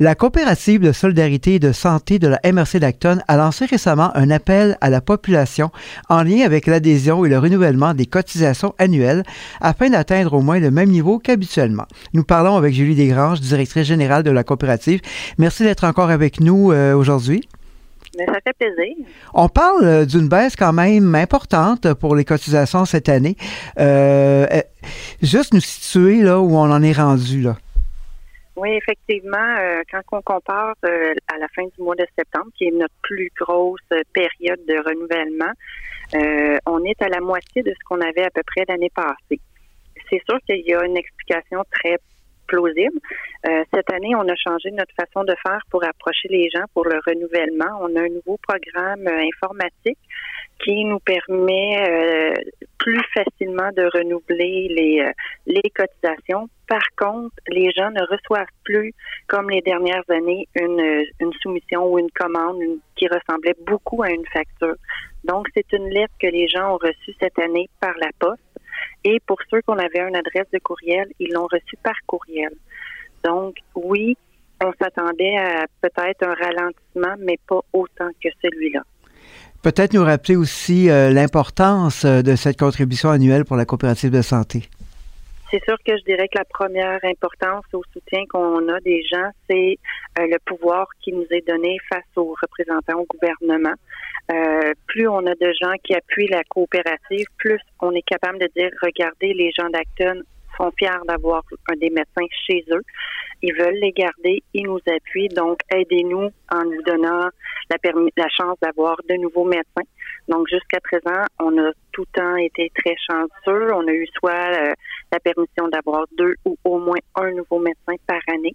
La coopérative de solidarité et de santé de la MRC d'Acton a lancé récemment un appel à la population en lien avec l'adhésion et le renouvellement des cotisations annuelles afin d'atteindre au moins le même niveau qu'habituellement. Nous parlons avec Julie Desgranges, directrice générale de la coopérative. Merci d'être encore avec nous euh, aujourd'hui. Mais ça fait plaisir. On parle euh, d'une baisse quand même importante pour les cotisations cette année. Euh, juste nous situer là où on en est rendu là. Oui, effectivement, euh, quand on compare euh, à la fin du mois de septembre, qui est notre plus grosse période de renouvellement, euh, on est à la moitié de ce qu'on avait à peu près l'année passée. C'est sûr qu'il y a une explication très plausible. cette année, on a changé notre façon de faire pour approcher les gens pour le renouvellement. On a un nouveau programme informatique qui nous permet euh, plus facilement de renouveler les, euh, les cotisations. Par contre, les gens ne reçoivent plus, comme les dernières années, une, soumission ou une commande qui ressemblait beaucoup à une facture. Donc, c'est une lettre que les gens ont reçue cette année par la poste. Et pour ceux qu'on avait une adresse de courriel, ils l'ont reçue par courriel. Donc, oui, on s'attendait à peut-être un ralentissement, mais pas autant que celui-là. Peut-être nous rappeler aussi euh, l'importance euh, de cette contribution annuelle pour la coopérative de santé. C'est sûr que je dirais que la première importance au soutien qu'on a des gens, c'est euh, le pouvoir qui nous est donné face aux représentants au gouvernement. plus on a de gens qui appuient la coopérative, plus on est capable de dire, regardez, les gens d'Acton sont fiers d'avoir des médecins chez eux. Ils veulent les garder, ils nous appuient. Donc, aidez-nous en nous donnant la, la chance d'avoir de nouveaux médecins. Donc, jusqu'à présent, on a tout temps été très chanceux. On a eu soit euh, la permission d'avoir deux ou au moins un nouveau médecin par année.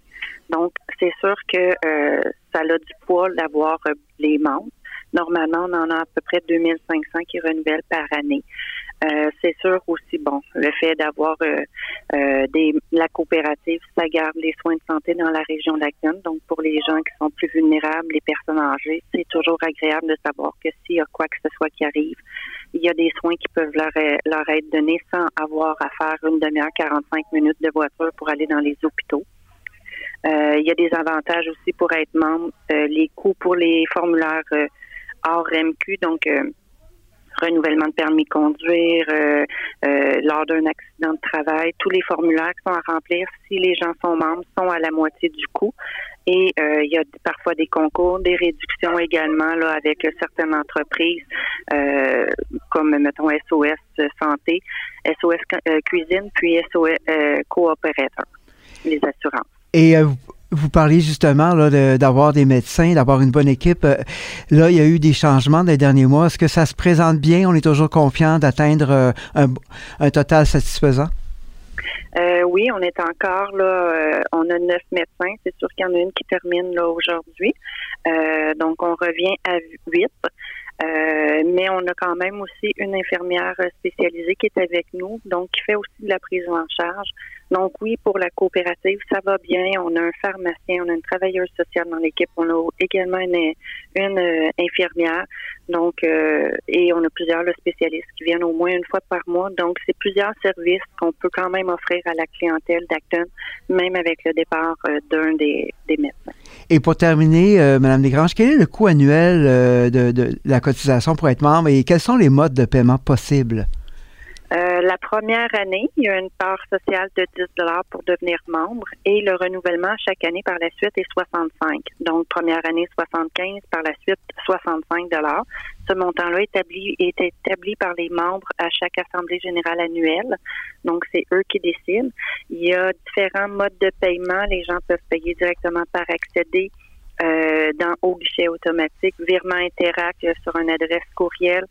Donc, c'est sûr que euh, ça a du poids d'avoir euh, les membres. Normalement, on en a à peu près 2500 qui renouvellent par année. Euh, c'est sûr aussi, bon, le fait d'avoir euh, euh, la coopérative, ça garde les soins de santé dans la région d'Acton. Donc, pour les gens qui sont plus vulnérables, les personnes âgées, c'est toujours agréable de savoir que s'il y a quoi que ce soit qui arrive, il y a des soins qui peuvent leur, leur être donnés sans avoir à faire une demi-heure, 45 minutes de voiture pour aller dans les hôpitaux. il y a des avantages aussi pour être membre. les coûts pour les formulaires hors MQ, donc renouvellement de permis de conduire, euh, euh, lors d'un accident de travail, tous les formulaires qui sont à remplir, si les gens sont membres, sont à la moitié du coût. Et euh, il y a parfois des concours, des réductions également là avec certaines entreprises comme mettons SOS Santé, SOS Cuisine, puis SOS Coopérateur, les assurances. Et vous parliez justement d'avoir des médecins, d'avoir une bonne équipe. Euh, là, il y a eu des changements dans les derniers mois. Est-ce que ça se présente bien? On est toujours confiant d'atteindre euh, un, total satisfaisant? Euh, oui, on est encore là. on a neuf médecins. C'est sûr qu'il y en a une qui termine là aujourd'hui. donc, on revient à huit. mais on a quand même aussi une infirmière spécialisée qui est avec nous, donc qui fait aussi de la prise en charge. Donc oui, pour la coopérative, ça va bien. On a un pharmacien, on a une travailleuse sociale dans l'équipe, on a également une, euh, infirmière. Donc euh, et on a plusieurs spécialistes qui viennent au moins une fois par mois. Donc c'est plusieurs services qu'on peut quand même offrir à la clientèle d'Acton, même avec le départ euh, d'un des, médecins. Et pour terminer, Madame Desgranges, quel est le coût annuel de, de la cotisation pour être membre et quels sont les modes de paiement possibles? Euh, la première année, il y a une part sociale de 10 dollars pour devenir membre et le renouvellement chaque année par la suite est 65. Donc, première année 75, par la suite 65 dollars. Ce montant-là établi, est établi par les membres à chaque assemblée générale annuelle. Donc, c'est eux qui décident. Il y a différents modes de paiement. Les gens peuvent payer directement par accéder euh, dans au guichet automatique, virement Interact sur une adresse courriel,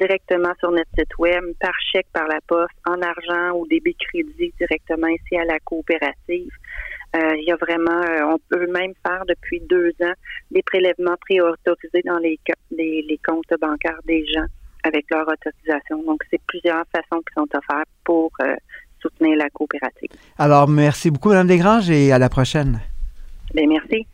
directement sur notre site web, par chèque par la poste, en argent ou débit crédit directement ici à la coopérative. Euh, il y a vraiment, euh, on peut même faire depuis deux ans des prélèvements préautorisés dans les, les, les comptes bancaires des gens avec leur autorisation. Donc, c'est plusieurs façons qui sont offertes pour soutenir la coopérative. Alors, merci beaucoup, Mme Desgranges, et à la prochaine. Bien, merci.